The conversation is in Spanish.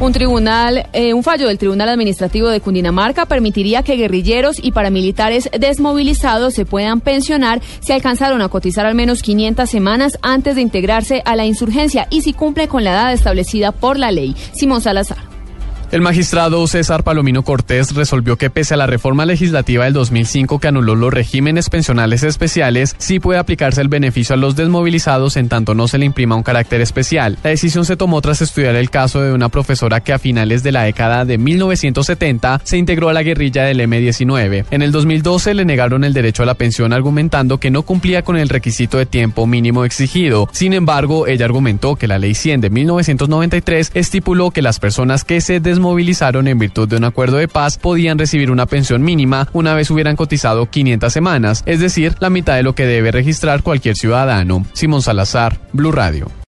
Un tribunal, eh, un fallo del Tribunal Administrativo de Cundinamarca permitiría que guerrilleros y paramilitares desmovilizados se puedan pensionar si alcanzaron a cotizar al menos 500 semanas antes de integrarse a la insurgencia y si cumple con la edad establecida por la ley. Simón Salazar. El magistrado César Palomino Cortés resolvió que pese a la reforma legislativa del 2005 que anuló los regímenes pensionales especiales, sí puede aplicarse el beneficio a los desmovilizados en tanto no se le imprima un carácter especial. La decisión se tomó tras estudiar el caso de una profesora que a finales de la década de 1970 se integró a la guerrilla del M-19. En el 2012 le negaron el derecho a la pensión argumentando que no cumplía con el requisito de tiempo mínimo exigido. Sin embargo, ella argumentó que la ley 100 de 1993 estipuló que las personas que se desmovilizaron movilizaron en virtud de un acuerdo de paz podían recibir una pensión mínima una vez hubieran cotizado 500 semanas, es decir, la mitad de lo que debe registrar cualquier ciudadano. Simón Salazar, Blue Radio.